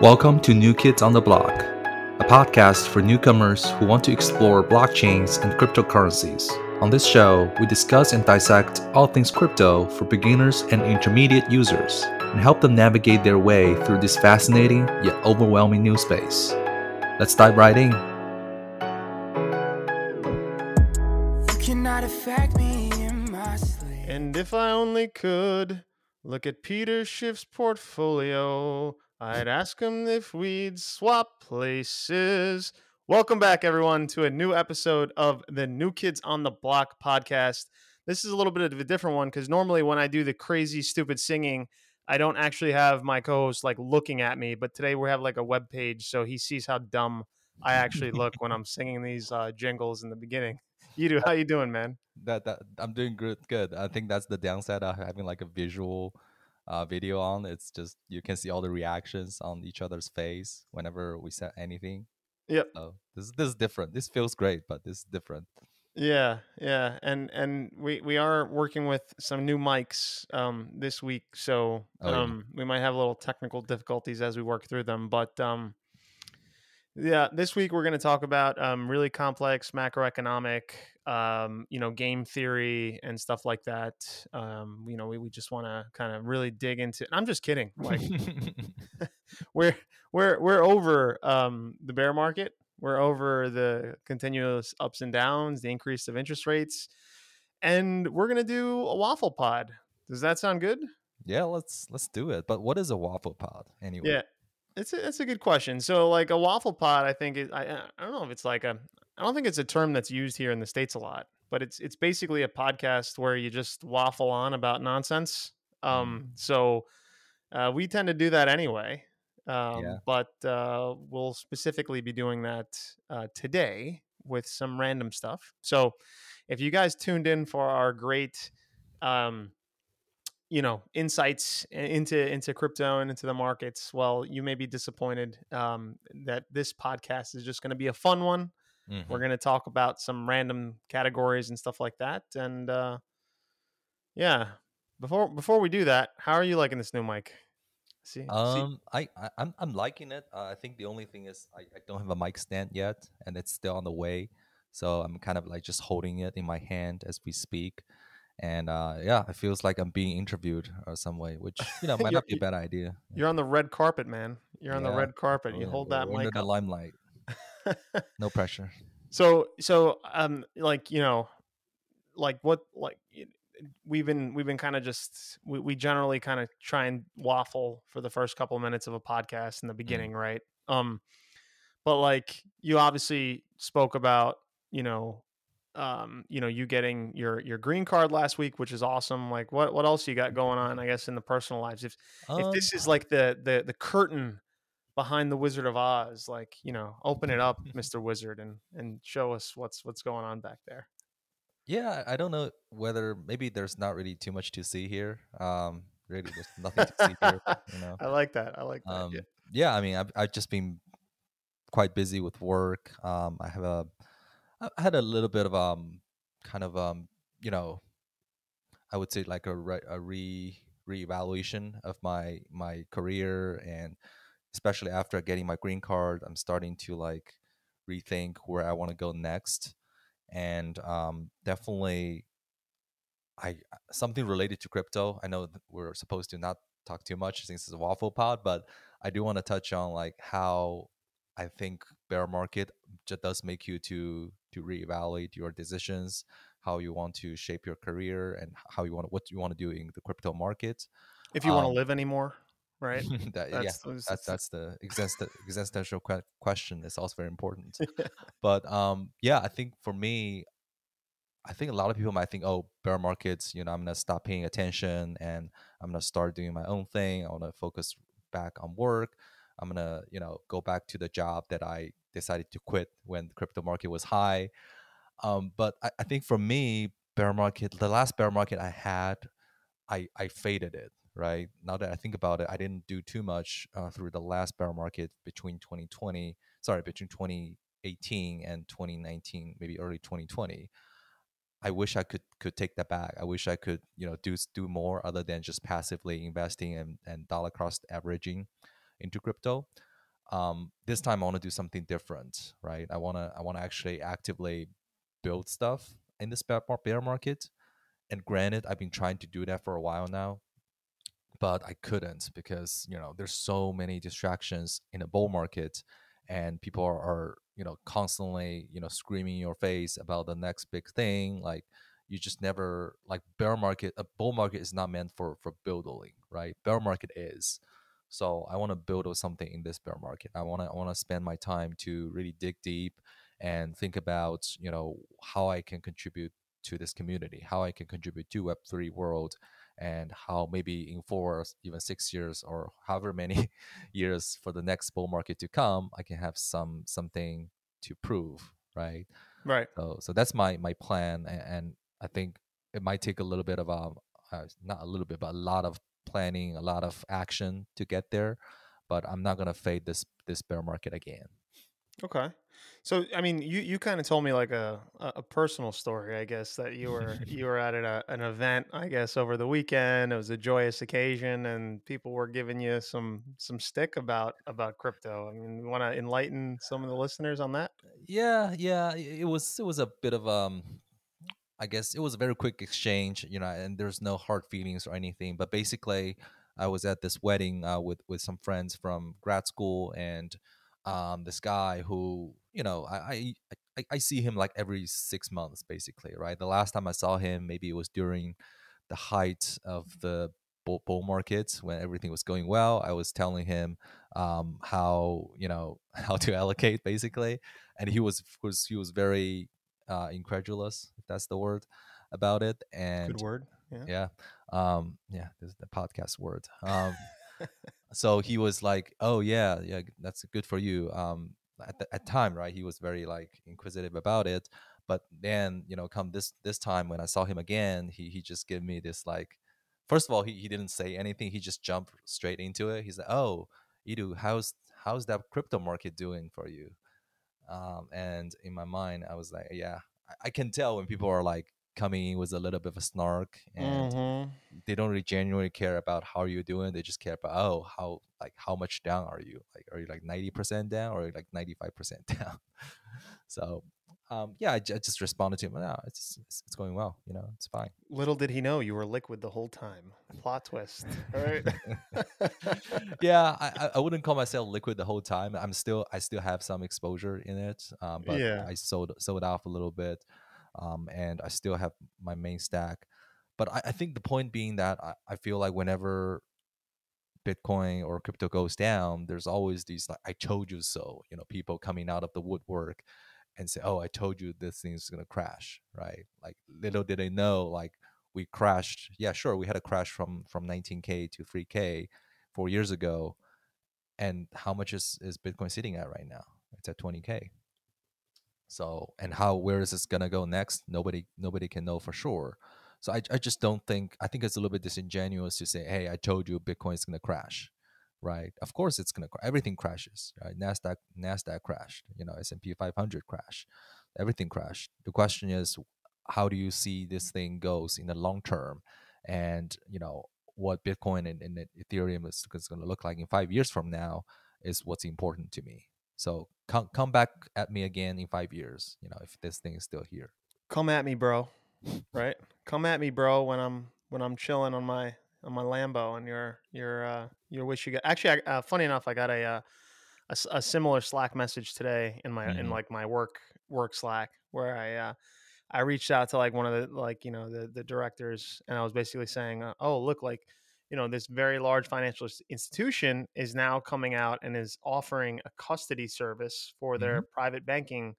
Welcome to New Kids on the Block, a podcast for newcomers who want to explore blockchains and cryptocurrencies. On this show, we discuss and dissect all things crypto for beginners and intermediate users and help them navigate their way through this fascinating yet overwhelming new space. Let's dive right in. You cannot affect me in my sleep. And if I only could look at Peter Schiff's portfolio, I'd ask him if we'd swap places. Welcome back, everyone, to a new episode of the New Kids on the Block podcast. This is a little bit of a different one because normally when I do the crazy, stupid singing, I don't actually have my co-host like looking at me. But today we have like a web page, so he sees how dumb I actually look when I'm singing these uh, jingles in the beginning. You do? How you doing, man? that that I'm doing good. Good. I think that's the downside of having like a visual uh, video on. It's just you can see all the reactions on each other's face whenever we say anything. Yep. So this this is different. This feels great, but this is different. Yeah, yeah, and and we we are working with some new mics um this week, so Oh, yeah. um we might have a little technical difficulties as we work through them, but um yeah, this week we're going to talk about um really complex macroeconomic um you know game theory and stuff like that. Um you know, we, we just want to kind of really dig into I'm just kidding. Like we're we're we're over um, the bear market. We're over the continuous ups and downs, the increase of interest rates, and we're gonna do a waffle pod. Does that sound good? yeah, let's let's do it. But what is a waffle pod anyway? Yeah, it's a, it's a good question. So like a waffle pod, I think is, I I don't know if it's like a I don't think it's a term that's used here in the states a lot, but it's it's basically a podcast where you just waffle on about nonsense. Um, so uh, we tend to do that anyway. Um, Yeah. But uh, we'll specifically be doing that uh, today with some random stuff. So if you guys tuned in for our great, um, you know, insights into into crypto and into the markets, well, you may be disappointed um, that this podcast is just going to be a fun one. Mhm. We're going to talk about some random categories and stuff like that. And uh, yeah, before before we do that, how are you liking this new mic? See, see, Um, I, I I'm I'm liking it. Uh, I think the only thing is I, I don't have a mic stand yet, and it's still on the way. So I'm kind of like just holding it in my hand as we speak, and uh, yeah, it feels like I'm being interviewed or some way, which you know might not be a bad idea. You're on the red carpet, man. You're on the red carpet. You yeah, hold that we're under mic the up. limelight. No pressure. so, so, um, like you know, like what, like we've been we've been kind of just we, we generally kind of try and waffle for the first couple of minutes of a podcast in the beginning, right? Um, but like you obviously spoke about, you know, um, you know, you getting your your green card last week, which is awesome. Like, what what else you got going on? I guess in the personal lives, if if this Um, is like the the the curtain behind the Wizard of Oz, like you know, open it up, Mister Wizard, and and show us what's what's going on back there. yeah, I don't know whether maybe there's not really too much to see here. Um, really, there's nothing to see here. You know. I like that. I like that. Um, yeah. yeah, I mean, I've I've just been quite busy with work. Um, I have a, I had a little bit of um, kind of um, you know, I would say like a re, a re reevaluation of my my career, and especially after getting my green card, I'm starting to like rethink where I want to go next, and um, definitely I something related to crypto. I know we're supposed to not talk too much since it's a waffle pod, but I do want to touch on like how I think bear market just does make you to to reevaluate your decisions, how you want to shape your career, and how you want what you want to do in the crypto market. If you want to um, live anymore, right? that, yeah, That's those- that's that's the exist- existential que- question. It's also very important. but um, yeah, I think for me, I think a lot of people might think, oh, bear markets, you know, I'm gonna stop paying attention and I'm gonna start doing my own thing. I want to focus back on work. I'm gonna, you know, go back to the job that I decided to quit when the crypto market was high. Um, but I, I think for me, bear market, the last bear market I had, I I faded it. Right now that I think about it, I didn't do too much uh, through the last bear market between 2020, sorry, between 2018 and 2019, maybe early 2020. I wish I could could take that back. I wish I could, you know, do do more other than just passively investing and, and dollar cost averaging. into crypto. Um, this time I want to do something different, right? I wanna I wanna actually actively build stuff in this bear bear market. And granted, I've been trying to do that for a while now, but I couldn't because you know there's so many distractions in a bull market, and people are, are you know constantly you know screaming in your face about the next big thing. Like you just never like bear market. A bull market is not meant for for building, right? Bear market is. So I want to build something in this bear market. I want to I want to spend my time to really dig deep and think about you know how I can contribute to this community, how I can contribute to Web three world, and how maybe in four, even six years, or however many years for the next bull market to come, I can have some something to prove, right? Right. So, so that's my my plan, and, and I think it might take a little bit of a uh, not a little bit, but a lot of planning, a lot of action to get there. But I'm not gonna fade this this bear market again. Okay. So I mean, you you kind of told me like a a personal story, I guess, that you were you were at a, an event, I guess, over the weekend. It was a joyous occasion, and people were giving you some some stick about about crypto. I mean, you want to enlighten some of the listeners on that? Yeah, yeah. It was it was a bit of um, I guess it was a very quick exchange, you know, and there's no hard feelings or anything. But basically, I was at this wedding uh, with with some friends from grad school and um, this guy who you know I, I I see him like every six months basically right the last time I saw him maybe it was during the height of the bull, bull market when everything was going well I was telling him um, how you know how to allocate basically and he was was he was very uh, incredulous if that's the word about it and good word yeah yeah um yeah this is the podcast word um so he was like, "Oh yeah, yeah, that's good for you." Um, at the at time, right? He was very like inquisitive about it. But then, you know, come this this time when I saw him again, he he just gave me this like, first of all, he, he didn't say anything. He just jumped straight into it. He's like, "Oh, Edu, how's how's that crypto market doing for you?" Um, and in my mind, I was like, "Yeah, I, I can tell when people are like coming in with a little bit of a snark and Mhm. they don't really genuinely care about how you're doing. They just care about oh how like how much down are you? Like are you like ninety percent down or like ninety five percent down? so um, yeah, I, j- I just responded to him. No, it's, it's it's going well. You know, it's fine. Little did he know you were liquid the whole time. Plot twist. All right. yeah, I, I- I wouldn't call myself liquid the whole time. I'm still I still have some exposure in it, um, but Yeah. I sold sold off a little bit, um, and I still have my main stack. But I, I think the point being that I, I feel like whenever Bitcoin or crypto goes down, there's always these like I told you so, you know, people coming out of the woodwork and say, "Oh, I told you this thing's gonna crash," right? Like little did they know, like we crashed. Yeah, sure, we had a crash from from 19k to 3k four years ago, and how much is is Bitcoin sitting at right now? It's at 20k. So, and how where is this gonna go next? Nobody nobody can know for sure. So I, I just don't think I think it's a little bit disingenuous to say, hey, I told you Bitcoin is gonna crash, right? Of course it's gonna. Everything crashes, right? Nasdaq Nasdaq crashed, you know, S and P 500 crashed, everything crashed. The question is, how do you see this thing goes in the long term, and you know what Bitcoin and, and Ethereum is, is going to look like in five years from now is what's important to me. So come come back at me again in five years, you know, if this thing is still here. Come at me, bro. Right? Come at me, bro, when I'm when I'm chilling on my on my Lambo and your your uh you wish you got actually I, uh, funny enough I got a uh, a, a similar Slack message today in my in Mhm. like my work work Slack where I uh I reached out to like one of the like you know the the directors and I was basically saying uh, oh look like you know this very large financial institution is now coming out and is offering a custody service for their private banking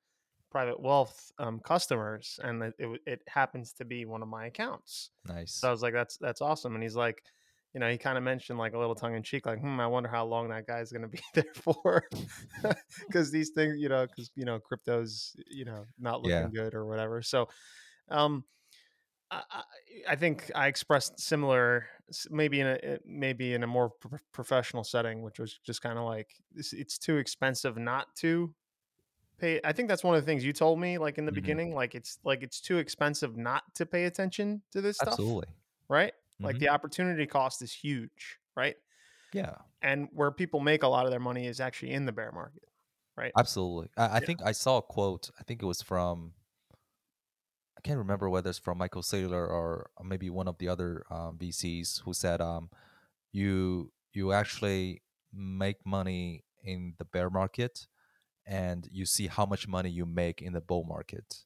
private wealth um, customers and it, it, it happens to be one of my accounts. Nice. so I was like that's that's awesome. And he's like you know he kind of mentioned like a little tongue in cheek like hmm I wonder how long that guy's going to be there for. Because these things you know because you know crypto's you know not looking Yeah. good or whatever. So um I, I I think I expressed similar, maybe in a eh, maybe in a more pro- professional setting, which was just kind of like it's, it's too expensive not to pay. I think that's one of the things you told me, like in the Mhm. beginning, like it's like it's too expensive not to pay attention to this stuff, Absolutely. right? Like Mhm. the opportunity cost is huge, right? Yeah, and where people make a lot of their money is actually in the bear market, right? absolutely. I, I Yeah. think I saw a quote. I think it was from. Can't remember whether it's from Michael Saylor or maybe one of the other um, VCs who said, um, "You you actually make money in the bear market, and you see how much money you make in the bull market."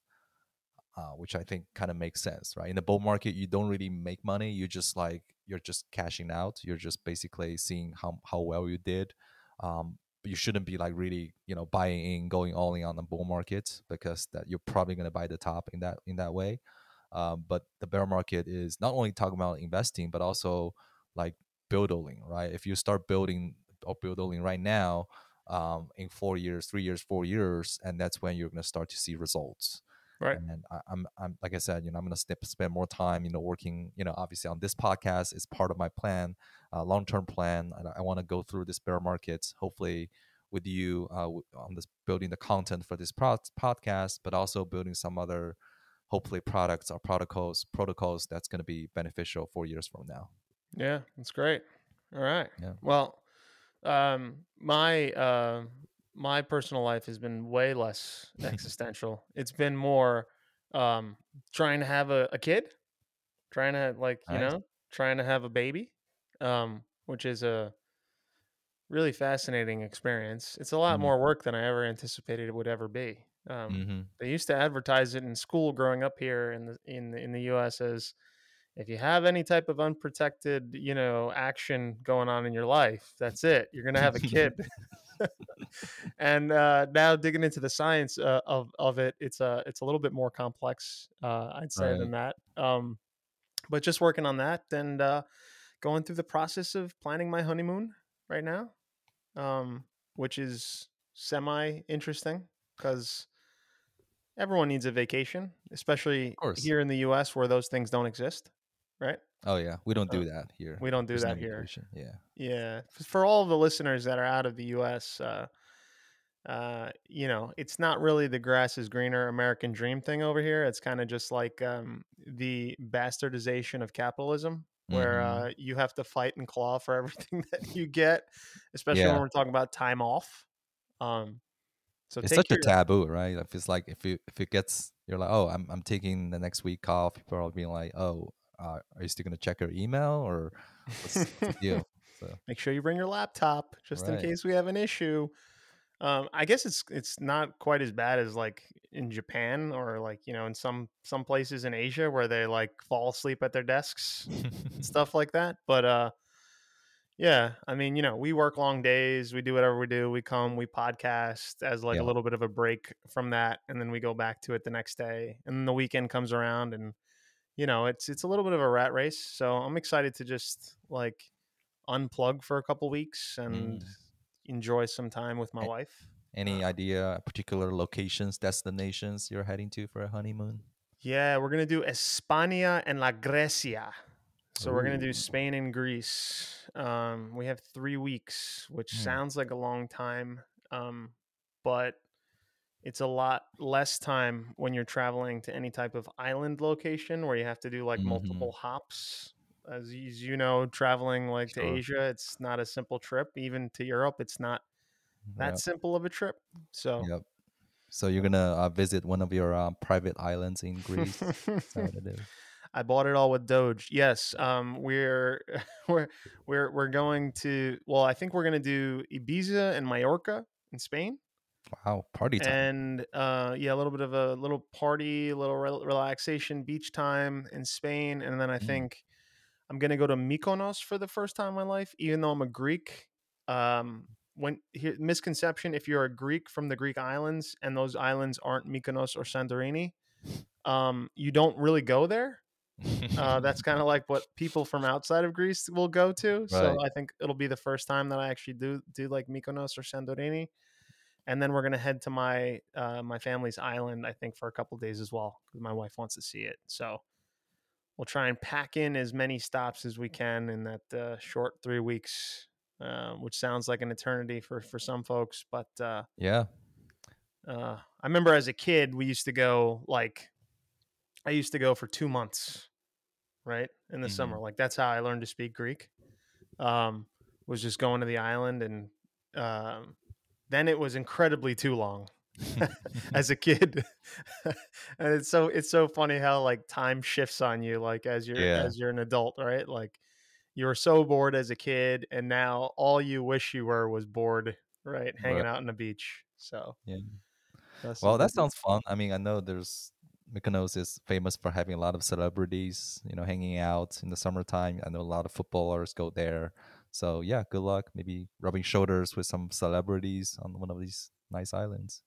uh, which I think kind of makes sense, right? In the bull market, you don't really make money. You just like you're just cashing out. You're just basically seeing how how well you did. Um, you shouldn't be like really, you know, buying in, going all in on the bull market because that you're probably going to buy the top in that in that way. Um, but the bear market is not only talking about investing, but also like building, right? If you start building or building right now, um, in four years, three years, four years, and that's when you're going to start to see results Right. and I, I'm, I'm like I said, you know, I'm going to step, spend more time, you know, working, you know, obviously on this podcast is part of my plan, uh, long term plan. And I want to go through this bear market, hopefully with you uh, on this building the content for this pro- podcast, but also building some other, hopefully products or protocols, protocols that's going to be beneficial four years from now. Yeah, that's great. All right. Yeah. Well, um, my uh, my personal life has been way less existential. it's been more um, trying to have a, a kid, trying to like you Nice. know, trying to have a baby, um, which is a really fascinating experience. It's a lot Mhm. more work than I ever anticipated it would ever be. Um, hmm they used to advertise it in school growing up here in the in the, in the U.S. as if you have any type of unprotected, you know, action going on in your life, that's it. You're gonna have a kid. and uh, now digging into the science uh, of of it, it's a it's a little bit more complex, uh, I'd say, than that. Um, but just working on that and uh, going through the process of planning my honeymoon right now, um, which is semi interesting because everyone needs a vacation, especially here in the U.S. where those things don't exist, right? Oh yeah, we don't Uh, do that here. we don't do There's no that here. Yeah. Yeah, for all the listeners that are out of the U.S., uh, uh, you know, it's not really the grass is greener American dream thing over here. It's kind of just like um, the bastardization of capitalism, where Mhm. uh, you have to fight and claw for everything that you get, especially Yeah. when we're talking about time off. Um, so it's such a taboo, right? If it's like if it if it gets you're like, oh, I'm I'm taking the next week off. People are being like, oh, uh, are you still gonna check your email or what's, what's the deal? So make sure you bring your laptop just in case we have an issue. Um, I guess it's it's not quite as bad as like in Japan or like you know in some some places in Asia where they like fall asleep at their desks and stuff like that. But uh, yeah, I mean you know we work long days, we do whatever we do, we come, we podcast as like Yeah. a little bit of a break from that, and then we go back to it the next day, and then the weekend comes around and you know it's it's a little bit of a rat race. So I'm excited to just like unplug for a couple weeks and Mm. enjoy some time with my A- wife. Any idea particular locations, destinations you're heading to for a honeymoon? Yeah, we're gonna do España and La Grecia. So we're gonna do Spain and Greece. Um, we have three weeks, which Hmm. sounds like a long time, um, but it's a lot less time when you're traveling to any type of island location where you have to do like Mhm. multiple hops. As, as you know, traveling like to Asia, it's not a simple trip. Even to Europe, it's not that Yep. simple of a trip. So Yep. So you're gonna uh, visit one of your um, private islands in Greece. Is that what it is? I bought it all with Doge. Yes, um, we're we're we're we're going to. Well, I think we're going to do Ibiza and Mallorca in Spain, Wow, party time. and uh, yeah, a little bit of a little party, a little rel relaxation, beach time in Spain, and then I Mm. think I'm going to go to Mykonos for the first time in my life, even though I'm a Greek. Um, when here, misconception, if you're a Greek from the Greek islands and those islands aren't Mykonos or Santorini, um, you don't really go there. Uh, that's kind of like what people from outside of Greece will go to. So I think it'll be the first time that I actually do do like Mykonos or Santorini, and then we're gonna head to my uh, my family's island. I think for a couple days as well because my wife wants to see it. So we'll try and pack in as many stops as we can in that uh, short three weeks, uh, which sounds like an eternity for for some folks, but. Uh, yeah. uh, I remember as a kid, we used to go like, I used to go for two months, right in the summer. Like that's how I learned to speak Greek. Um, was just going to the island, and um, then it was incredibly too long as a kid. and it's so it's so funny how like time shifts on you, like as you're Yeah. as you're an adult, right? Like you were so bored as a kid, and now all you wish you were was bored, right? Hanging Right. out on the beach. So Yeah. that's Well, that sounds fun. I mean, I know there's Mykonos is famous for having a lot of celebrities, you know, hanging out in the summertime. I know a lot of footballers go there. So yeah, good luck. Maybe rubbing shoulders with some celebrities on one of these nice islands.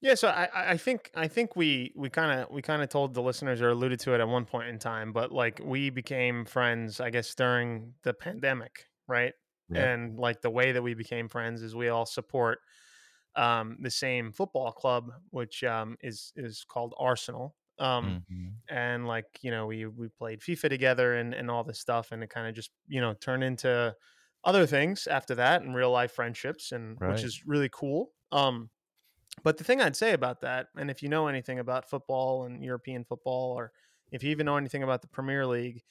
Yeah, so I, I think I think we we kind of we kind of told the listeners or alluded to it at one point in time, but like we became friends, I guess, during the pandemic, right? Yep. And like the way that we became friends is we all support um, the same football club, which um, is is called Arsenal. Um, Mhm. and like you know we we played FIFA together and and all this stuff, and it kind of just you know turned into other things after that and real life friendships, and which is really cool. Um, but the thing I'd say about that, and if you know anything about football and European football, or if you even know anything about the Premier League,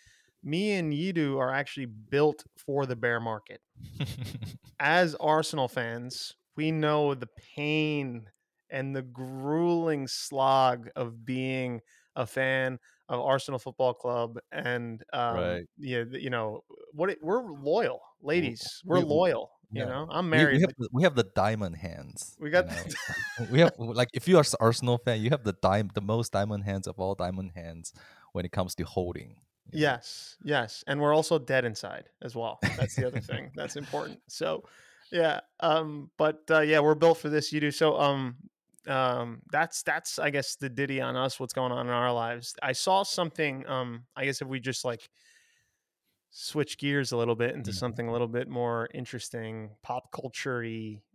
me and Yidu are actually built for the bear market. As Arsenal fans, we know the pain and the grueling slog of being a fan of Arsenal Football Club, and um, Right. yeah, you know what? It, we're loyal, ladies. We're we- we- loyal. yeah. You know, I'm married. we have but- the, we have the diamond hands. We you got know. we have like if you are Arsenal fan, you have the dime the most diamond hands of all diamond hands when it comes to holding. you know. Yes, yes, and we're also dead inside as well. That's the other thing that's important. So, yeah, um, but uh, yeah, we're built for this. You do so. Um, um, that's that's I guess the ditty on us. What's going on in our lives? I saw something. Um, I guess if we just like switch gears a little bit into Mhm. something a little bit more interesting, pop culture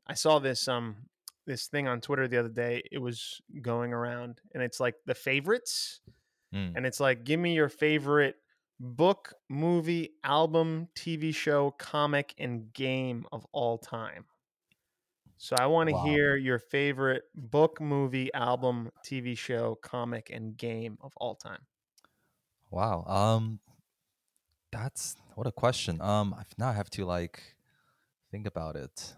I saw this um this thing on Twitter the other day. It was going around, and it's like the favorites Mm. and it's like give me your favorite book movie album tv show comic and game of all time so i want to Wow. hear your favorite book movie album tv show comic and game of all time Wow. Um, that's what a question. Um, I now I have to like think about it.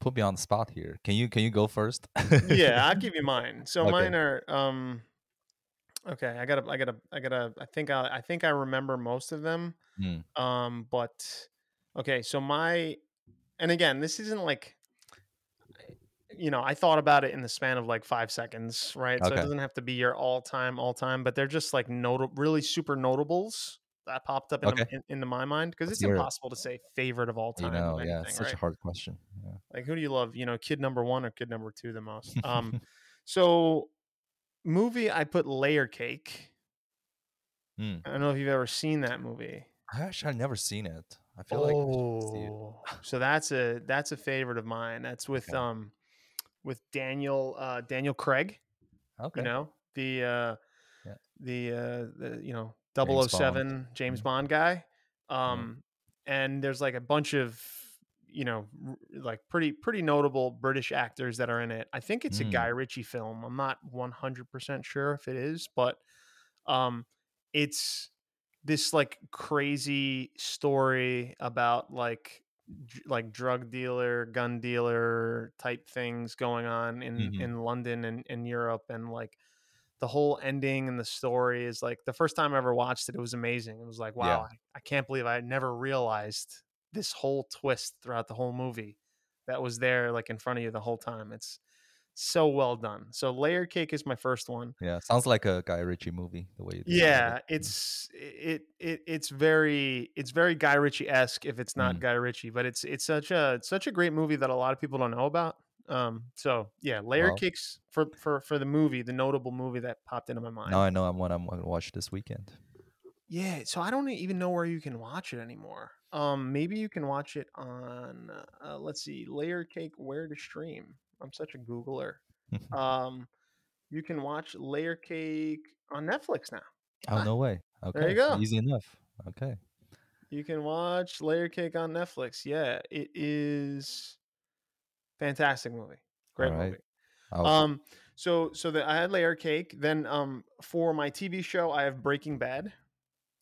Put me on the spot here. Can you can you go first? yeah i'll give you mine so Okay. mine are um okay i gotta i gotta i gotta i think i i think i remember most of them Mm. um but okay so my and again this isn't like you know i thought about it in the span of like five seconds right so it doesn't have to be your all time all time but they're just like notable really super notables that popped up in, Okay. in, into my mind because it's it. impossible to say favorite of all You time know, of yeah, it's such right? a hard question. Yeah. like who do you love you know kid number one or kid number two the most um so movie i put layer cake Mm. i don't know if you've ever seen that movie I actually I've never seen it. I feel like I. Oh, so that's a that's a favorite of mine. That's with Okay. um with Daniel uh Daniel Craig, Okay. you know, the uh Yeah. the uh the you know James 007 James Mhm. Bond guy. Um and there's like a bunch of you know r- like pretty pretty notable British actors that are in it. I think it's a Mm. Guy Ritchie film. I'm not 100% sure if it is, but um it's this like crazy story about like like drug dealer gun dealer type things going on in Mhm. in london and in europe and like the whole ending and the story is like the first time i ever watched it it was amazing it was like Yeah. wow I, I can't believe i never realized this whole twist throughout the whole movie that was there like in front of you the whole time it's so well done so layer cake is my first one Yeah, sounds like a Guy Ritchie movie. The way you yeah, it. it's it it it's very it's very Guy Ritchie esque if it's not Mm. Guy Ritchie, but it's it's such a it's such a great movie that a lot of people don't know about. Um, so yeah, layer Wow. cakes for for for the movie, the notable movie that popped into my mind. now I know I'm what I'm going to watch this weekend. Yeah, so I don't even know where you can watch it anymore. Um, maybe you can watch it on uh, let's see, layer cake where to stream. I'm such a Googler. um, you can watch layer cake on Netflix now. Oh no way. Okay, there you go. Easy enough. Okay. You can watch Layer Cake on Netflix. Yeah, it is fantastic movie. Great right. movie. I'll, Um so so that I had Layer Cake, then um for my TV show I have Breaking Bad.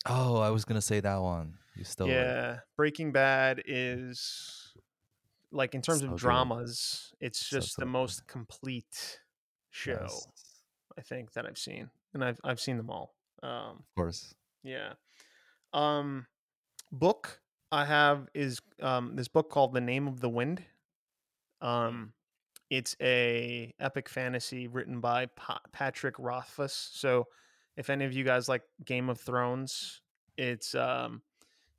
oh, I was gonna say that one. You still yeah, Breaking Bad is like in terms So of good. dramas, it's So, just so the good. most complete show Yes, I think that I've seen, and I've I've seen them all. Um, of course. yeah. Um, book I have is um this book called The Name of the Wind. Um, it's a epic fantasy written by pa- Patrick Rothfuss. So, if any of you guys like Game of Thrones, it's um,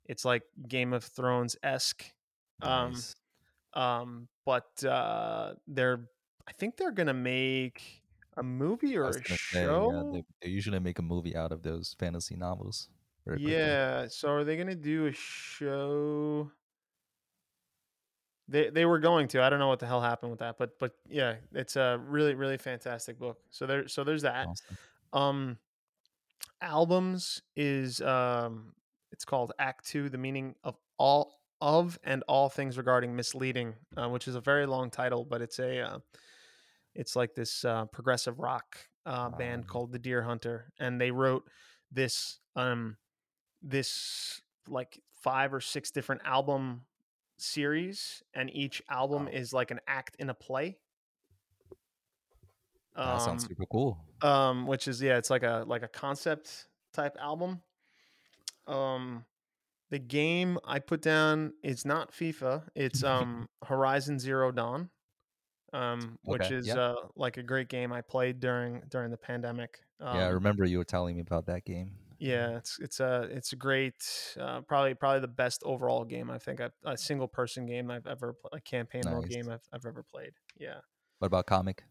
it's like Game of Thrones esque. Um, Nice. um, but uh, they're I think they're gonna make a movie or a gonna say, yeah, show. they, they usually make a movie out of those fantasy novels very quickly. Yeah. So are they gonna do a show? They they were going to. I don't know what the hell happened with that, but but yeah, it's a really really fantastic book. So there so there's that. Awesome. Um, albums is um, it's called Act Two: The Meaning of All of and All Things Regarding Ms. Leading, uh, which is a very long title, but it's a uh, it's like this uh, progressive rock uh, band Um, called the Dear Hunter, and they wrote this um this like five or six different album series, and each album Wow. is like an act in a play. that sounds Um, super cool. um, which is yeah, it's like a like a concept type album. Um, the game I put down is not FIFA. It's um Horizon Zero Dawn, um, which Okay, is yeah. uh like a great game I played during during the pandemic. Um, yeah, I remember you were telling me about that game. Yeah, it's it's a it's a great uh, probably probably the best overall game I think I've, a single person game I've ever pl- a campaign mode Nice. game I've, I've ever played. Yeah. What about comic?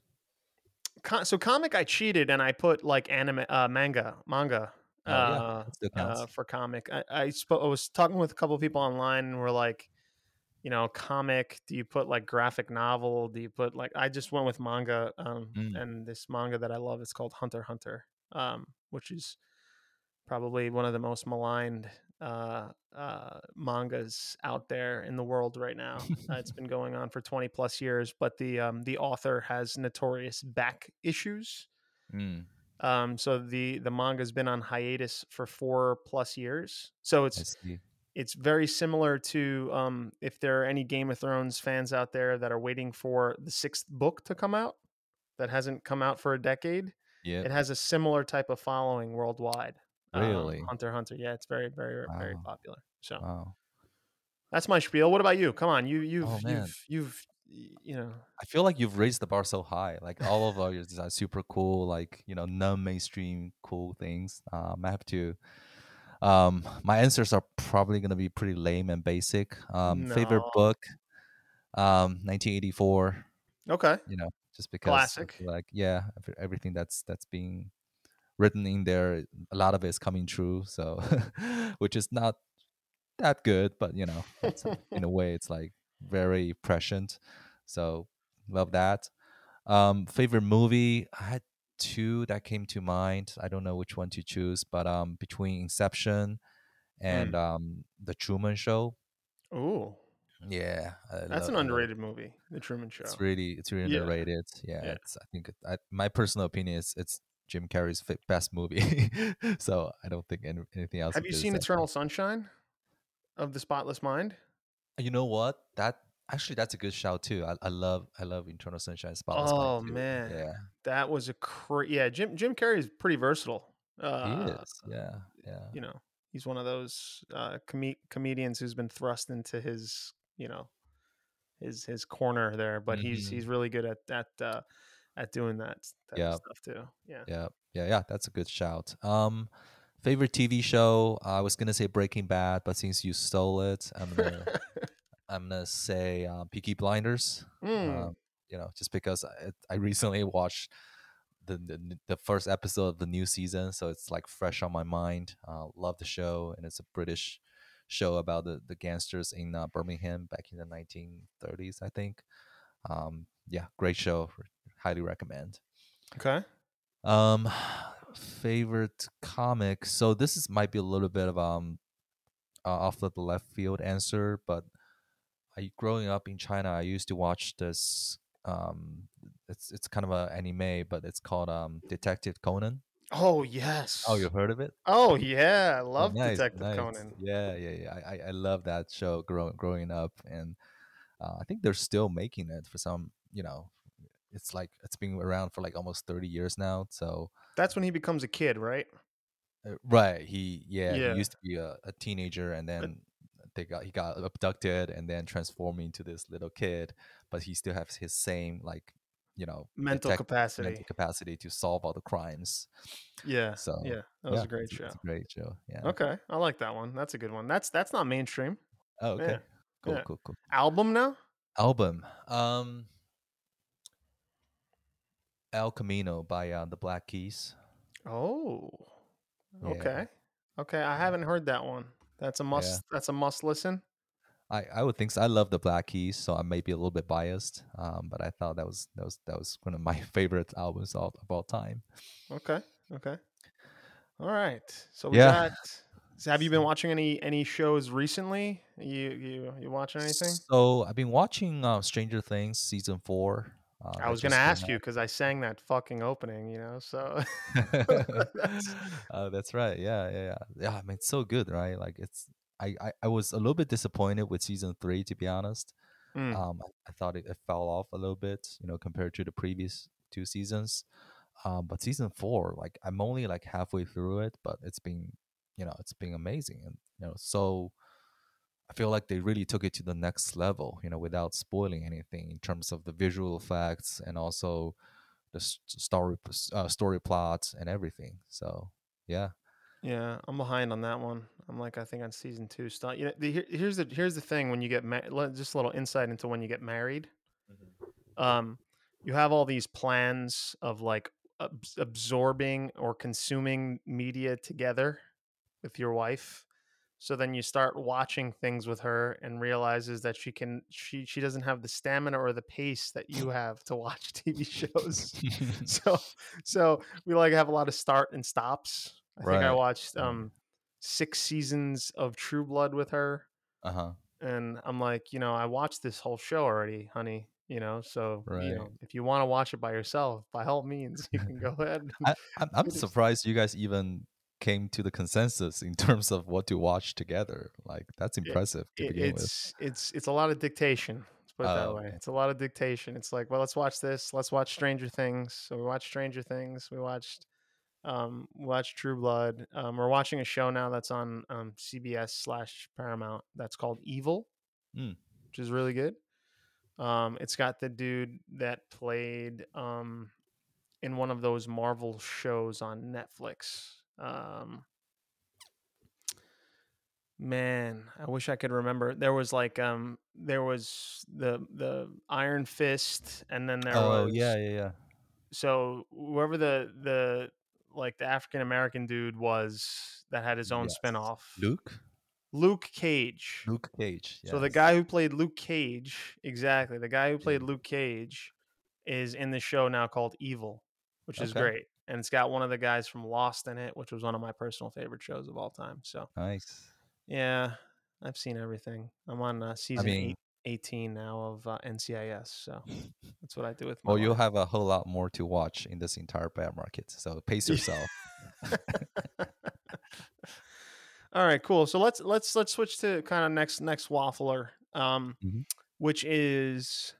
Com- so comic I cheated and I put like anime uh, manga manga Oh uh, that still counts. uh, for comic. I I, spo- I was talking with a couple of people online and we're like, you know, comic. Do you put like graphic novel? Do you put like? I just went with manga. Um, Mm. and this manga that I love is called Hunter Hunter. Um, which is probably one of the most maligned uh, uh, mangas out there in the world right now. Uh, it's been going on for 20 plus years, but the um, the author has notorious back issues. Mm, Um, so the the manga's been on hiatus for four plus years. So it's it's very similar to um, if there are any Game of Thrones fans out there that are waiting for the sixth book to come out that hasn't come out for a decade. Yeah. It has a similar type of following worldwide. Um, Really? Hunter Hunter. Yeah, it's very very very popular. So Wow. that's my spiel. What about you? Come on, you you've Oh, you've you've you know I feel like you've raised the bar so high. Like all of ours are super cool, like you know, non-mainstream cool things. Um, I have to. Um, my answers are probably gonna be pretty lame and basic. Um, favorite book, um, 1984. okay. You know, just because Classic. like yeah, everything that's that's being written in there, a lot of it is coming true. So, which is not that good, but you know, in a way, it's like very prescient. So, love that. Um, favorite movie? I had two that came to mind. I don't know which one to choose, but um, between Inception and um, The Truman Show. Oh, Yeah, I that's an underrated movie, The Truman Show. It's really, it's really Yeah. underrated. Yeah, Yeah. it's. I think, it, I, my personal opinion is it's Jim Carrey's best movie. so I don't think any, anything else. Have you seen. Eternal Sunshine of the Spotless Mind? You know what? That actually, that's a good shout too. I, I love, I love Eternal Sunshine. Spotless Oh, Mind too. man. yeah, That was a cra- yeah. Jim Jim Carrey is pretty versatile. he Uh, is. Yeah, yeah. You know, he's one of those uh, com- comedians who's been thrust into his you know his his corner there, but he's Mhm. he's really good at that. uh, at doing that type Yeah. of stuff too. Yeah. Yeah, yeah, yeah. That's a good shout. Um, favorite TV show? I was gonna say Breaking Bad, but since you stole it, I'm gonna I'm gonna say uh, Peaky Blinders. Mm, Um, you know, just because I, I recently watched the, the the first episode of the new season, so it's like fresh on my mind. Uh, love the show, and it's a British show about the the gangsters in uh, Birmingham back in the 1930s, I think. Um, yeah, great show. Highly recommend. okay. Um, favorite comic. So this is might be a little bit of um, uh, off the left field answer, but I growing up in China, I used to watch this. Um, it's it's kind of an anime, but it's called um Detective Conan. Oh yes. Oh, you've heard of it? Oh yeah, I Oh, love nice, Detective nice. Conan. Yeah, yeah, yeah. I, I, I love that show growing growing up, and uh, I think they're still making it for some. You know, it's like it's been around for like almost thirty years now. So, That's when he becomes a kid, right? uh, right, he yeah, Yeah. he used to be a, a teenager, and then they got he got abducted, and then transformed into this little kid, but he still has his same like you know Mental detect- capacity. mental capacity to solve all the crimes. Yeah. So yeah, that was yeah, a great it's, show. It's a great show. Yeah. Okay, I like that one. That's a good one. That's that's not mainstream. Oh, okay. Yeah, Cool, cool, cool. Album now? album um el camino by uh, the black keys Oh. Yeah. Okay. Okay, I haven't heard that one. That's a must. That's a must listen. i i would think so i love the black keys so i may be a little bit biased um but i thought that was that was that was one of my favorite albums of, of all time Okay. Okay. All right. So we Yeah. got. so have you been watching any any shows recently? You you you watching anything? so i've been watching uh, stranger things season four uh, I was gonna ask you because I sang that fucking opening. You know, so. That's- uh, that's right yeah yeah yeah yeah i mean it's so good right like it's I, I i was a little bit disappointed with season three to be honest Mm. Um, I, I thought it, it fell off a little bit, you know, compared to the previous two seasons. Um, but season four, like I'm only like halfway through it, but it's been, you know, it's been amazing, and you know, so I feel like they really took it to the next level, you know, without spoiling anything in terms of the visual effects and also the story, uh, story plots and everything. So yeah, Yeah, I'm behind on that one. I'm like, I think on season two. Still, you know, the, here's the here's the thing. When you get married, just a little insight into when you get married. Um, you have all these plans of like abs- absorbing or consuming media together with your wife. So then you start watching things with her and realizes that she can she she doesn't have the stamina or the pace that you have to watch TV shows. so so we like have a lot of start and stops. I think I watched um six seasons of True Blood with her, uh huh, and I'm like, you know, I watched this whole show already, honey. You know, so you know, if you want to watch it by yourself, by all means, you can go ahead. I, I'm, I'm It is- surprised you guys even came to the consensus in terms of what to watch together. Like that's impressive to it- begin with. it's it's it's a lot of dictation. Let's put it that Oh, way. okay. It's a lot of dictation. It's like, well, let's watch this. Let's watch Stranger Things. So we watched Stranger Things. We watched um we watched True Blood. Um, we're watching a show now that's on um CBS slash Paramount that's called Evil, Mm. which is really good. Um, it's got the dude that played um in one of those Marvel shows on Netflix. Um, man, I wish I could remember. There was like um there was the the Iron Fist and then there oh was yeah, yeah, yeah. so whoever the the like the African American dude was that had his own Yes. spinoff. Luke, Luke Cage. Luke Cage. So the guy who played Luke Cage, exactly, the guy who played Yeah. Luke Cage is in the show now called Evil, which is great. And it's got one of the guys from Lost in it, which was one of my personal favorite shows of all time. So, nice. yeah, I've seen everything. I'm on uh, season mean- eight, 18 now of uh, NCIS. So, that's what I do with my Well, you'll have a whole lot more to watch in this entire bear market. So pace yourself. All right, cool. So let's let's let's switch to kind of next next waffler, um, Mhm. which is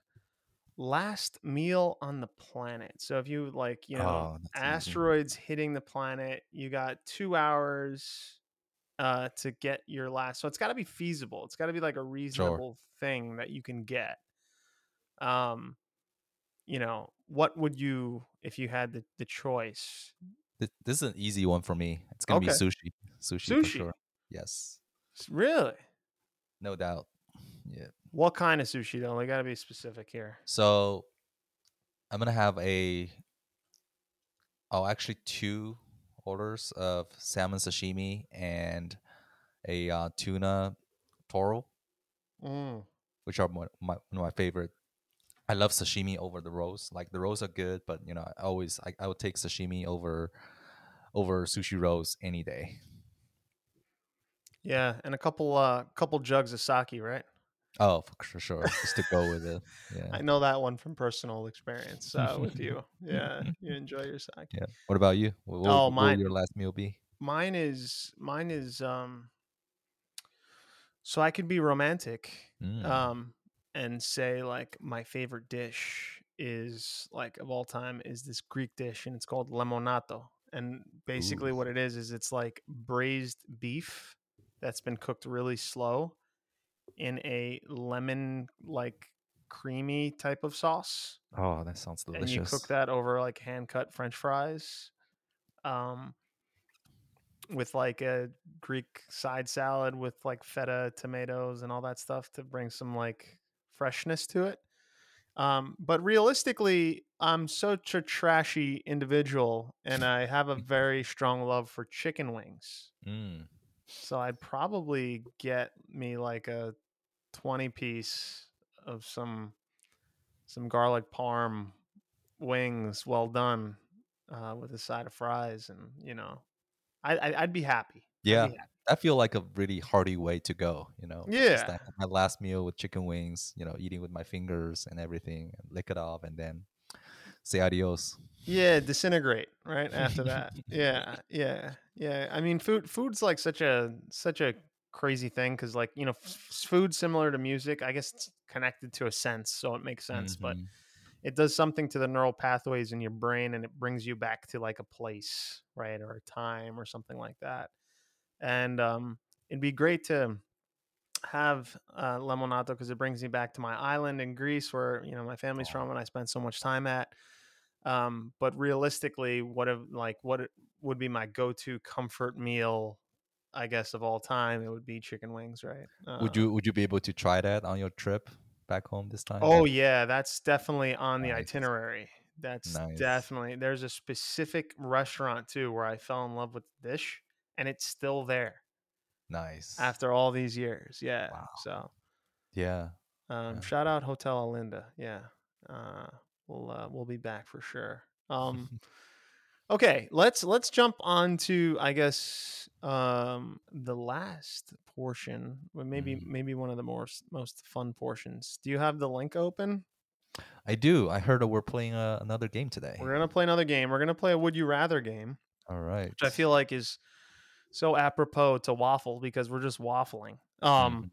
last meal on the planet. So if you like, you know, Oh, asteroids hitting the planet, you got two hours uh, to get your last. So it's got to be feasible. It's got to be like a reasonable thing that you can get. Um, you know, what would you if you had the the choice? This is an easy one for me. It's gonna be sushi. Sushi, Sushi? for sure. Yes, Really? no doubt. Yeah. What kind of sushi though? We got to be specific here. So I'm gonna have a oh actually two orders of salmon sashimi and a uh, tuna toro, Mm. which are my, my my favorite. I love sashimi over the rolls. Like the rolls are good, but you know I always I, I would take sashimi over over sushi rolls any day. Yeah, and a couple uh couple jugs of sake, right? Oh, for sure, just to go with it. Yeah. I know that one from personal experience uh, with you. Yeah, you enjoy your sake. Yeah. What about you? What, what, Oh, what will mine- your last meal be? Mine is mine is um. So I could be romantic, Mm. um, and say like my favorite dish is like of all time is this Greek dish, and it's called lemonato. And basically, Ooh. what it is is it's like braised beef that's been cooked really slow in a lemon like creamy type of sauce oh, that sounds delicious. and you cook that over like hand cut french fries um with like a greek side salad with like feta tomatoes and all that stuff to bring some like freshness to it um but realistically i'm such a trashy individual and i have a very strong love for chicken wings Mm. so i'd probably get me like a 20 piece of some some garlic parm wings well done uh, with a side of fries and you know I, I i'd be happy I'd be Yeah, happy. I feel like a really hearty way to go. You know, Yeah. like my last meal with chicken wings. You know, eating with my fingers and everything, and lick it off, and then say adios. yeah disintegrate right after that yeah yeah yeah i mean food food's like such a such a crazy thing because like you know f- food similar to music i guess it's connected to a sense so it makes sense but Mhm. it does something to the neural pathways in your brain and it brings you back to like a place right or a time or something like that and um, it'd be great to have uh, lemonato because it brings me back to my island in greece where you know my family's from and i spent so much time at um, but realistically what if like what would be my go-to comfort meal i guess of all time it would be chicken wings right would Uh, you would you be able to try that on your trip back home this time? Oh yeah, that's definitely on the Nice. itinerary. That's Nice. definitely there's a specific restaurant too where I fell in love with the dish and it's still there nice. after all these years. Yeah. Wow. So yeah, um Yeah. shout out Hotel Alinda. Yeah. Uh we'll uh, we'll be back for sure. Um okay, let's let's jump on to I guess um the last portion, well, maybe Mhm. maybe one of the more most fun portions. Do you have the link open? I do. I heard we're playing uh, another game today. We're gonna play another game. We're gonna play a Would You Rather game, All right. which I feel like is so apropos to waffle because we're just waffling. Um,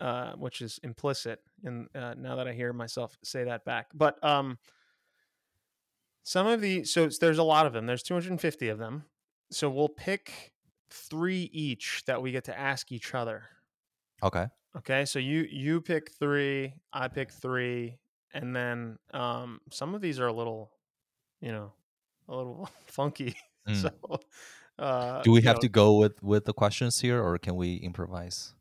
uh, which is implicit in uh, now that I hear myself say that back. But um, some of the so there's a lot of them. There's 250 of them. So we'll pick three each that we get to ask each other. Okay. Okay, so you you pick three, I pick three, and then um, some of these are a little, you know, a little funky. Mm. So, uh, Do we have know- to go with with the questions here, or can we improvise?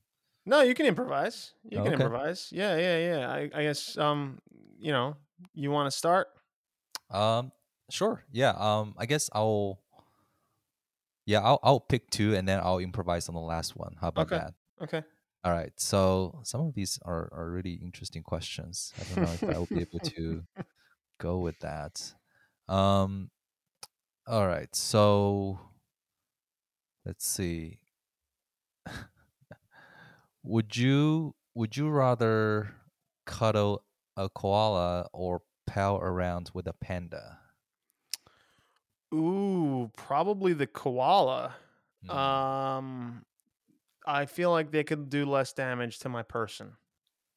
No, you can improvise. You can Okay. improvise. Yeah, yeah, yeah. I, I guess um, you know, you want to start? Um, sure. Yeah. Um, I guess I'll. Yeah, I'll I'll pick two and then I'll improvise on the last one. How about Okay. that? Okay. All right. So some of these are are really interesting questions. I don't know if I will be able to go with that. Um. All right. So let's see. would you would you rather cuddle a koala or pal around with a panda? Ooh, probably the koala. Mm, Um, I feel like they could do less damage to my person.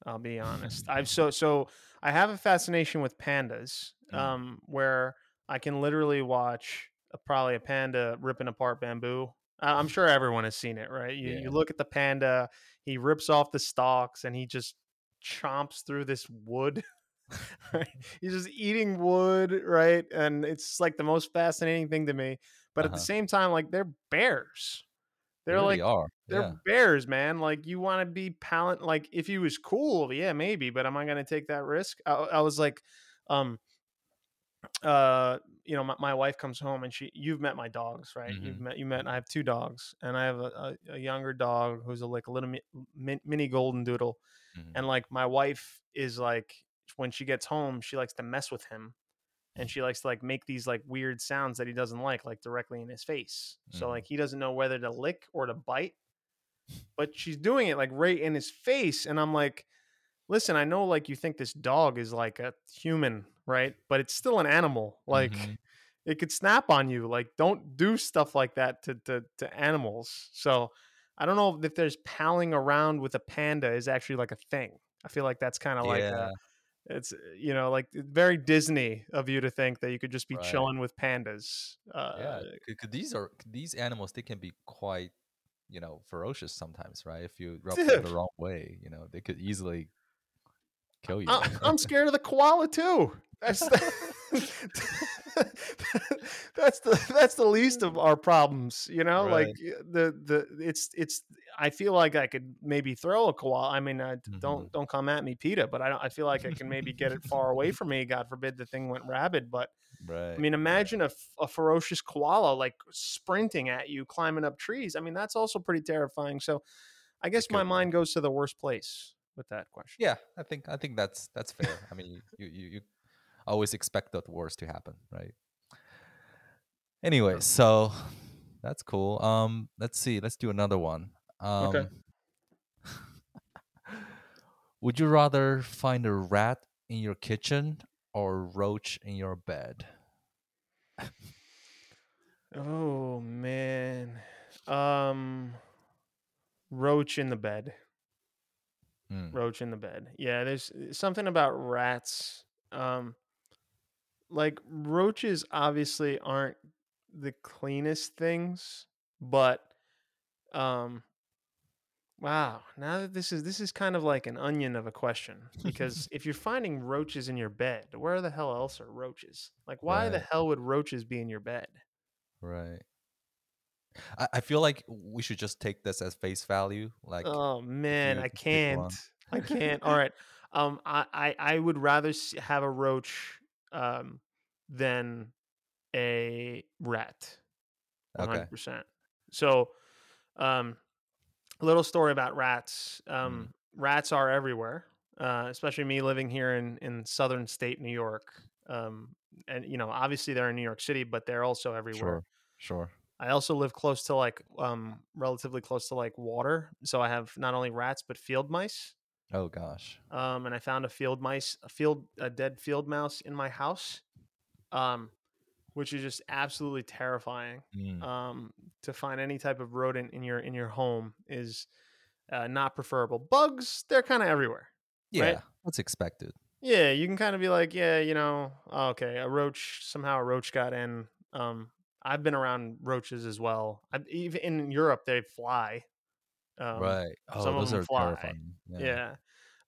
I'll be honest. I've so so I have a fascination with pandas, Mm. um, where I can literally watch a, probably a panda ripping apart bamboo. I- I'm sure everyone has seen it, right? You, Yeah. you look at the panda, he rips off the stalks and he just chomps through this wood. right? He's just eating wood, right? And it's like the most fascinating thing to me. But at Uh-huh. the same time, like they're bears. they They're really like are. they're Yeah. bears, man. Like you want to be palate. Like if he was cool, yeah, maybe. But am I going to take that risk? I, I was like, um, uh, you know, my, my wife comes home and she, you've met my dogs, right? You've Mhm. met, you met. I have two dogs, and I have a, a, a younger dog who's a, like a little mi- mini golden doodle, Mhm. and like my wife is like when she gets home, she likes to mess with him. And she likes to like make these like weird sounds that he doesn't like, like directly in his face. So Mhm. like he doesn't know whether to lick or to bite but she's doing it like right in his face and i'm like listen, I know like you think this dog is like a human, right? But it's still an animal. Like Mhm. it could snap on you. Like don't do stuff like that to to, to animals. So I don't know if there's palling around with a panda is actually like a thing. I feel like that's kind of like yeah, a, it's you know like very Disney of you to think that you could just be Right. chilling with pandas. Uh, yeah. 'cause these are these animals. They can be quite, you know, ferocious sometimes, right? If you rub them the wrong way, you know, they could easily kill you. I, I'm scared of the koala too. That's the, that's the that's the least of our problems, you know. Like Right. y- the the it's it's. I feel like I could maybe throw a koala. I mean, uh, Mm-hmm. don't don't come at me, PETA. But I don't. I feel like I can maybe get it far away from me. God forbid the thing went rabid. But right. I mean, imagine a a ferocious koala like sprinting at you, climbing up trees. I mean, that's also pretty terrifying. So, I guess my mind goes to the worst place with that question. Yeah, I think I think that's that's fair. I mean, you you, you always expect the worst to happen, right? Anyway, so that's cool. Um, let's see. Let's do another one. Um, Okay. would you rather find a rat in your kitchen or a roach in your bed? Oh man. Um roach in the bed. Hmm, Roach in the bed. Yeah, there's something about rats. Um like roaches obviously aren't the cleanest things, but um wow, now that this is this is kind of like an onion of a question because if you're finding roaches in your bed, where the hell else are roaches? Like why the hell would roaches be in your bed? Right. I, I feel like we should just take this as face value. Like, Oh man, I can't. I can't. All right. Um, I, I I would rather have a roach um than a rat. Okay. hundred percent. So, um, a little story about rats. Um, rats are everywhere. Uh, especially me living here in in southern state New York. Um, and you know, obviously they're in New York City, but they're also everywhere. Sure. Sure. I also live close to like um relatively close to like water, so I have not only rats but field mice. Oh gosh. Um, and I found a field mice, a field, a dead field mouse in my house, um, which is just absolutely terrifying. Mm, Um, to find any type of rodent in your in your home is uh, not preferable. Bugs, they're kind of everywhere. yeah, right? that's expected. Yeah, you can kind of be like, yeah, you know, oh, okay, a roach somehow a roach got in. Um, I've been around roaches as well. I, even in Europe, they fly. Um, right. Oh, some of them are fly. terrifying. Yeah.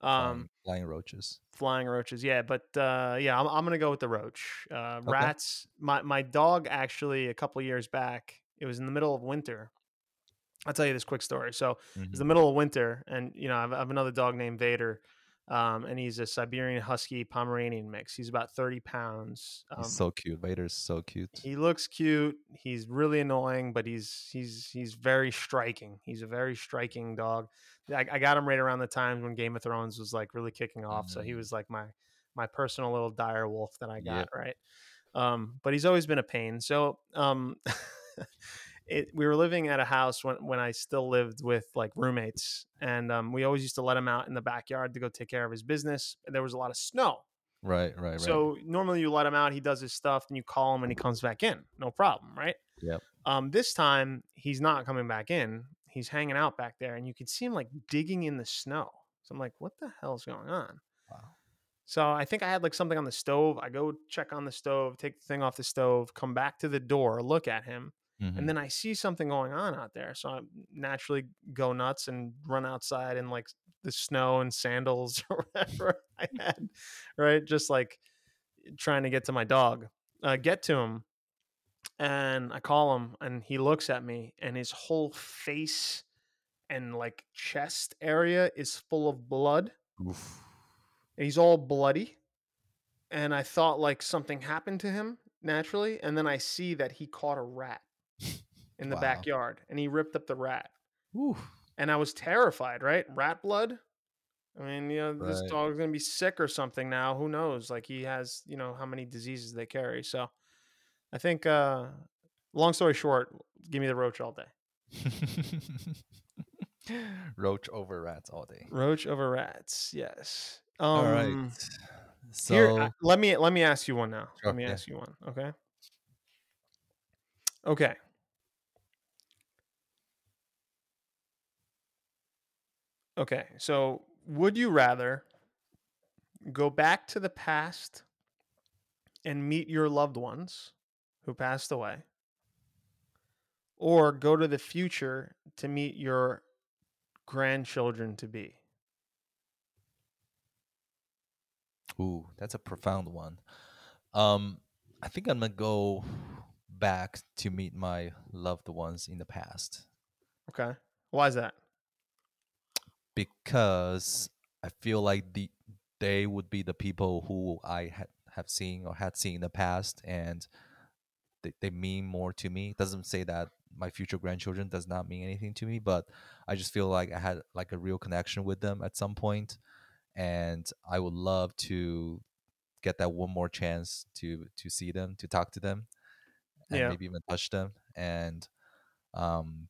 flying- Um, flying roaches. flying roaches. Yeah, but uh, yeah, I'm, I'm gonna go with the roach. Uh, rats. My my dog actually a couple years back. It was in the middle of winter. I'll tell you this quick story. So it's the middle of winter, and you know I have, I have another dog named Vader, um, and he's a Siberian Husky Pomeranian mix. He's about thirty pounds. Um, He's so cute. Vader's so cute. he looks cute. He's really annoying, but he's he's he's very striking. He's a very striking dog. I, I got him right around the times when Game of Thrones was like really kicking off. So he Mm. was like my my personal little dire wolf that I got Yep. right. Um, but he's always been a pain. So um, it, we were living at a house when when I still lived with like roommates, and um, we always used to let him out in the backyard to go take care of his business. And there was a lot of snow. Right, right, right. So normally you let him out, he does his stuff, and you call him and he comes back in. No problem, right? Yep. Um, this time he's not coming back in. He's hanging out back there, and you can see him like digging in the snow. So I'm like, what the hell's going on? Wow. So I think I had like something on the stove. I go check on the stove, take the thing off the stove, come back to the door, look at him, Mhm. and then I see something going on out there. So I naturally go nuts and run outside in like the snow and sandals or whatever I had, right? Just like trying to get to my dog, uh, get to him. And I call him and he looks at me and his whole face and like chest area is full of blood. Oof. He's all bloody. And I thought like something happened to him naturally. And then I see that he caught a rat in the Wow. backyard and he ripped up the rat. Oof. And I was terrified, right? Rat blood. I mean, you know, this Right. dog's gonna be sick or something now. Who knows? Like he has, you know, how many diseases they carry. So I think uh long story short, give me the roach all day. Roach over rats all day. Roach over rats. Yes. Um, all right. So Here, uh, let me let me ask you one now. Sure, let me yeah. ask you one. Okay. Okay. Okay. So, would you rather go back to the past and meet your loved ones who passed away, or go to the future to meet your grandchildren to be? Ooh, that's a profound one. Um, I think I'm gonna go back to meet my loved ones in the past Okay. Why is that? because I feel like the they would be the people who I had have seen or had seen in the past, and they, they mean more to me. doesn't say that my future grandchildren does not mean anything to me, but I just feel like I had like a real connection with them at some point, and I would love to get that one more chance to to see them, to talk to them, and Yeah. maybe even touch them, and um,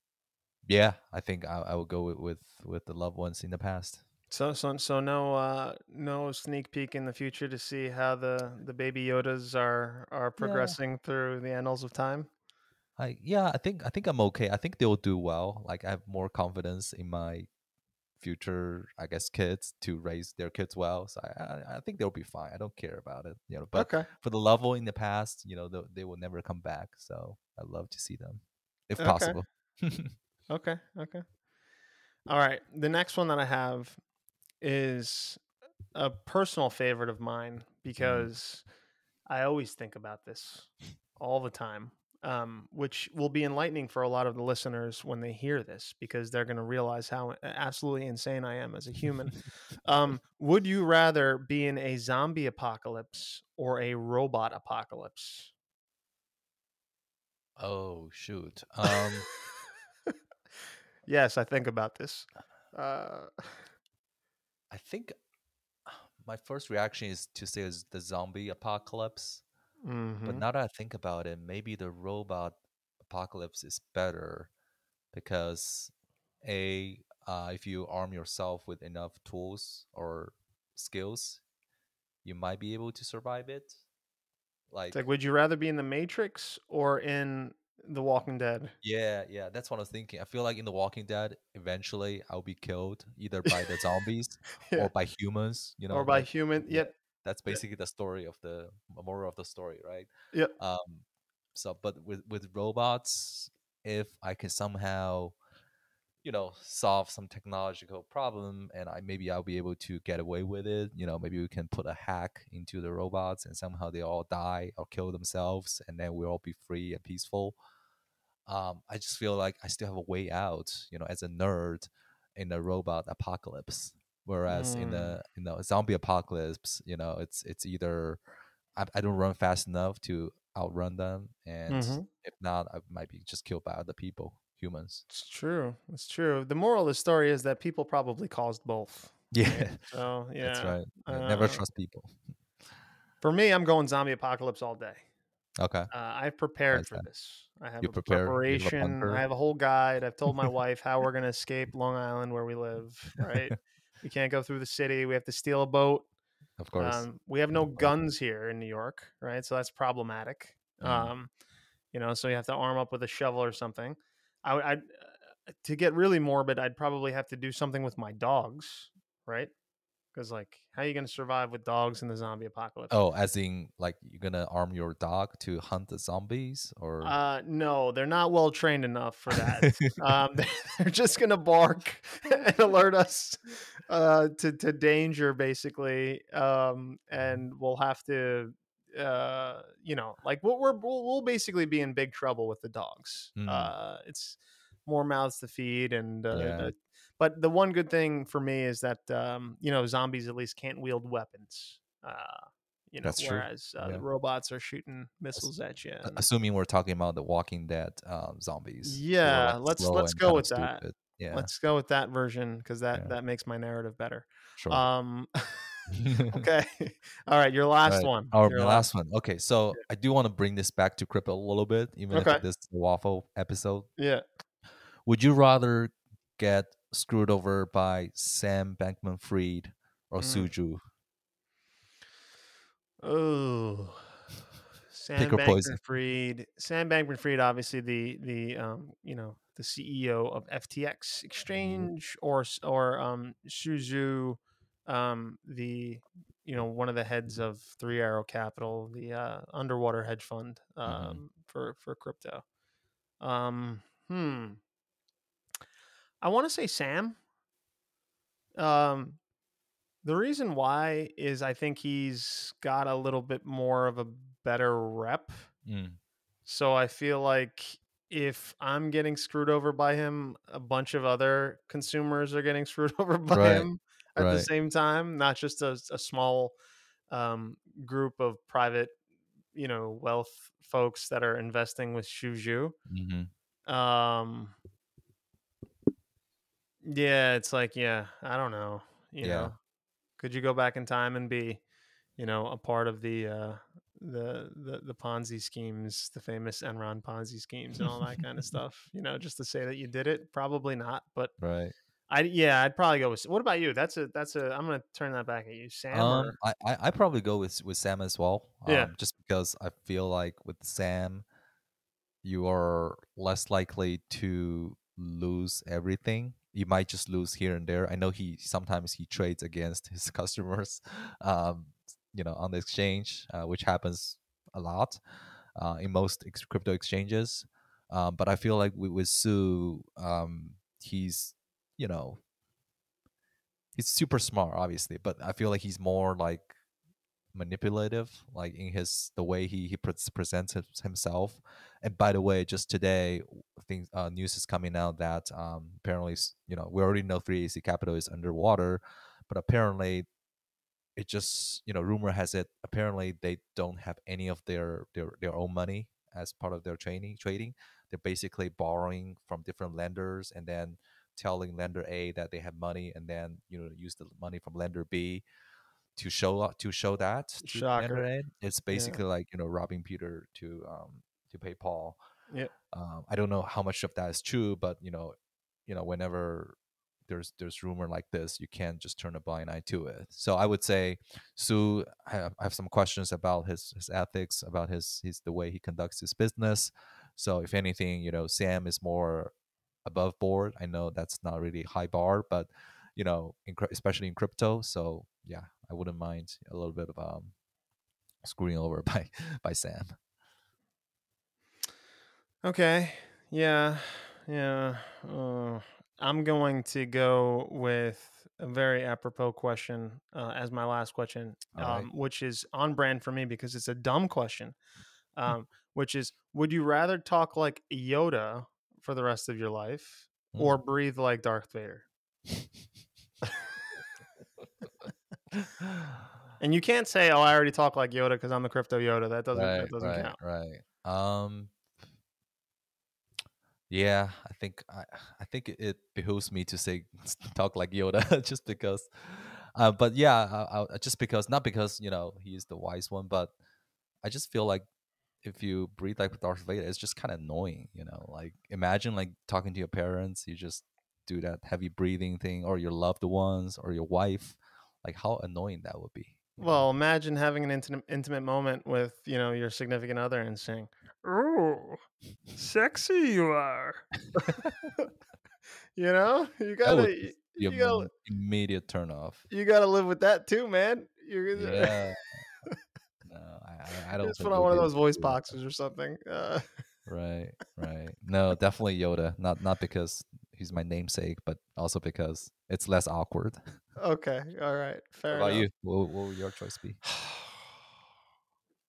yeah, I think I, I would go with, with with the loved ones in the past. So so so no uh no sneak peek in the future to see how the the baby Yodas are are progressing through the annals of time. I yeah, I think I think I'm okay. I think they'll do well. Like I have more confidence in my future, I guess, kids to raise their kids well. So I I, think they'll be fine. I don't care about it, you know. But okay. for the level in the past, you know, they, they will never come back. So I love to see them if Okay. possible. Okay. Okay. All right. The next one that I have is a personal favorite of mine mm-hmm. because I always think about this all the time. Um, which will be enlightening for a lot of the listeners when they hear this because they're going to realize how absolutely insane I am as a human. Um, would you rather be in a zombie apocalypse or a robot apocalypse? oh shoot. Um, Yes, I think about this. Uh, I think my first reaction is to say is the zombie apocalypse. But mhm. now that I think about it, maybe the robot apocalypse is better because a uh, if you arm yourself with enough tools or skills, you might be able to survive it. Like, It's like, would you rather be in the Matrix or in The Walking Dead? yeah, yeah, that's what I was thinking. I feel like in The Walking Dead, eventually I'll be killed either by the zombies Yeah. or by humans. You know, or by like, human? yeah, Yep. That's Yeah. basically the story of the moral of the story, right? Yeah. um so but with with robots if i can somehow you know solve some technological problem and i maybe i'll be able to get away with it you know maybe we can put a hack into the robots and somehow they all die or kill themselves and then we'll all be free and peaceful um i just feel like i still have a way out you know as a nerd in a robot apocalypse whereas in Mm. the in the zombie apocalypse you know it's it's either I, I don't run fast enough to outrun them and Mhm. if not i might be just killed by other people humans It's true. It's true. The moral of the story is that people probably caused both. yeah So yeah. that's right Yeah, never Uh, trust people For me, I'm going zombie apocalypse all day. okay Uh, I've prepared for that? this. I have You a you have a preparation. I have a whole guide. I've told my wife how we're going to escape Long Island where we live. Right? We can't go through the city. We have to steal a boat. of course Um, we have no guns here in New York, right? So that's problematic. Mm. Um, you know, so you have to arm up with a shovel or something. I I'd, uh, to get really morbid, I'd probably have to do something with my dogs, right? Because like, how are you going to survive with dogs in the zombie apocalypse? oh as in like you're gonna arm your dog to hunt the zombies or Uh, no, they're not well trained enough for that. um, they're just gonna bark and alert us uh, to to danger, basically, um, and we'll have to, uh, you know, like we'll, we're we'll, we'll basically be in big trouble with the dogs. Mm. Uh, it's more mouths to feed, and uh, Yeah. But the one good thing for me is that um, you know zombies at least can't wield weapons. Uh, you know, That's true. whereas uh, Yeah. the robots are shooting missiles at you. And- assuming we're talking about the walking dead um, zombies Yeah, let's- let's go with that. stupid. yeah Let's go with that version because that Yeah. that makes my narrative better. sure Um, okay, all right, your last Right. one. Or Your last one. Okay, so I do want to bring this back to crypto a little bit, even Okay. if this waffle episode. Yeah. Would you rather get screwed over by Sam Bankman Fried or Mm. Su Zhu? Oh, Sam Pick. Bankman-Fried. Sam Bankman-Fried, obviously the the um you know the CEO of FTX Exchange, or or um Su Zhu, um the you know one of the heads of Three Arrow Capital, the uh, underwater hedge fund um for for crypto. Um, hmm. I want to say Sam. Um, the reason why is I think he's got a little bit more of a better rep. Mm, So I feel like if I'm getting screwed over by him, a bunch of other consumers are getting screwed over by Right, him at the same time, not just a, a small um, group of private, you know, wealth folks that are investing with Su Zhu. hmm Um, yeah, it's like, yeah, I don't know. You Yeah. know, could you go back in time and be, you know, a part of the uh, the the the Ponzi schemes, the famous Enron Ponzi schemes, and all that kind of stuff? You know, just to say that you did it, probably not. But Right. I, yeah, I'd probably go with. What about you? That's a that's a. I'm gonna turn that back at you, Sam. Um, or, I, I probably go with with Sam as well. Yeah. Um, just because I feel like with Sam, you are less likely to lose everything. You might just lose here and there. I know he sometimes he trades against his customers, um, you know, on the exchange, uh, which happens a lot uh, in most ex- crypto exchanges. Um, but I feel like with, with Su, um, he's you know he's super smart obviously but i feel like he's more like manipulative like in his the way he he pres- presents himself. And by the way just today things uh, news is coming out that um apparently you know we already know 3ac capital is underwater but apparently it just you know rumor has it apparently they don't have any of their their, their own money as part of their training trading. They're basically borrowing from different lenders and then telling lender a that they have money and then you know use the money from lender b to show to show that to lender Shocker. it's basically like you know robbing peter to um to pay paul Yep. um, I don't know how much of that is true, but you know, you know, whenever there's there's rumor like this, you can't just turn a blind eye to it. So I would say, Su, I have, I have some questions about his his ethics, about his his the way he conducts his business. So if anything, you know, Sam is more above board. I know that's not really high bar, but you know, in, especially in crypto. So yeah, I wouldn't mind a little bit of um screwing over by by Sam. Okay. Yeah. Yeah. Uh, I'm going to go with a very apropos question uh, as my last question, um, right. which is on brand for me because it's a dumb question. Um, which is, would you rather talk like Yoda for the rest of your life Mm. or breathe like Darth Vader? And you can't say, "Oh, I already talk like Yoda because I'm the crypto Yoda." That doesn't that right, doesn't right, count. right. Um, yeah, I think I, I think it, behooves me to say talk like Yoda, just because. Uh, but yeah, I, I, just because not because you know he's the wise one, but I just feel like if you breathe like Darth Vader, it's just kind of annoying. You know, like imagine like talking to your parents, you just do that heavy breathing thing, or your loved ones, or your wife. Like how annoying that would be. you know? Well, imagine having an intimate intimate moment with you know your significant other and saying, "Oh, sexy you are." you know, you gotta you, gotta immediate turn off. you gotta live with that too, man. You're gonna Yeah. No, I, I- I don't. just put on one of those voice boxes or something. Uh, Right, right. No, definitely Yoda. Not not because he's my namesake, but also because it's less awkward. okay, all right, fair What about enough. you? What, what would your choice be?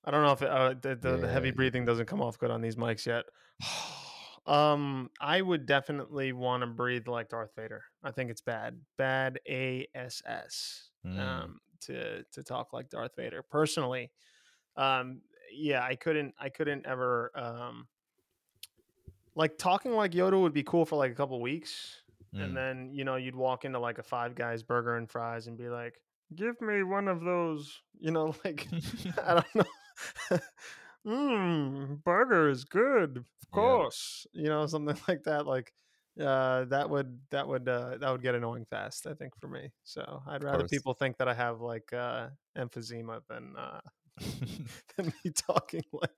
I don't know if it, uh, the, the, the heavy Yeah, breathing doesn't come off good on these mics yet. um, I would definitely want to breathe like Darth Vader. I think it's bad, bad ass. Mm. Um, to to talk like Darth Vader personally. Um, yeah, I couldn't, I couldn't ever. Um, like talking like Yoda would be cool for like a couple weeks, Mm. and then you know you'd walk into like a Five Guys burger and fries and be like, "Give me one of those," you know, like I don't know. Mmm, burger is good, of Yeah. course. You know, something like that. Like, uh, that would that would uh, that would get annoying fast. I think for me. So I'd rather people think that I have like uh, emphysema than uh, than me talking like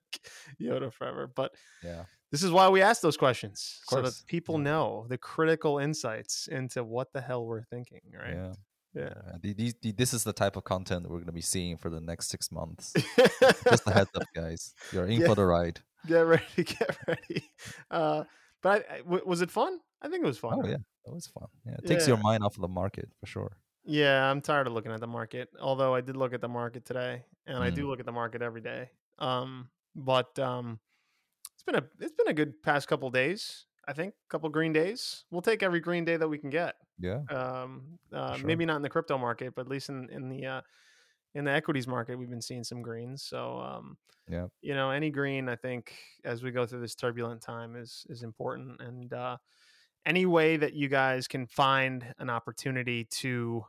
Yoda forever. But yeah. this is why we ask those questions so that people Yeah. know the critical insights into what the hell we're thinking. Right? Yeah. Yeah. These- the- this is the type of content that we're going to be seeing for the next six months. Just a heads up, guys. You're in Yeah. for the ride. get ready. Get ready. Uh, but I, I- w- was it fun? I think it was fun. Oh right? yeah, It was fun. Yeah, it takes your mind off of the market for sure. Yeah, I'm tired of looking at the market. Although I did look at the market today, and I Mm. do look at the market every day. Um, but um, it's been a it's been a good past couple days. I think couple green days. We'll take every green day that we can get. Yeah. Um, uh, sure. maybe not in the crypto market, but at least in in the uh, in the equities market, we've been seeing some greens. So um, Yeah. you know, any green, I think, as we go through this turbulent time, is is important. And uh, any way that you guys can find an opportunity to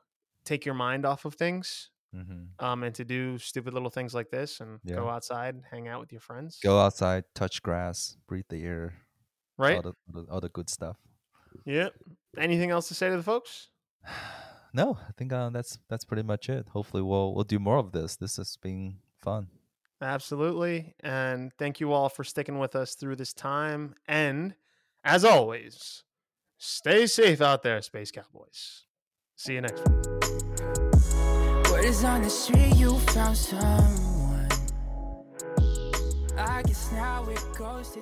take your mind off of things, hmm um, and to do stupid little things like this, and Yeah. go outside, hang out with your friends, Go outside, touch grass, breathe the air, right? all the, all the, all the good stuff. Yeah. Anything else to say to the folks? No, I think uh, that's that's pretty much it. Hopefully, we'll we'll do more of this. This has been fun. Absolutely. And thank you all for sticking with us through this time. And as always, stay safe out there, Space Cowboys. See you next week. On the street, you found someone. I guess now it goes to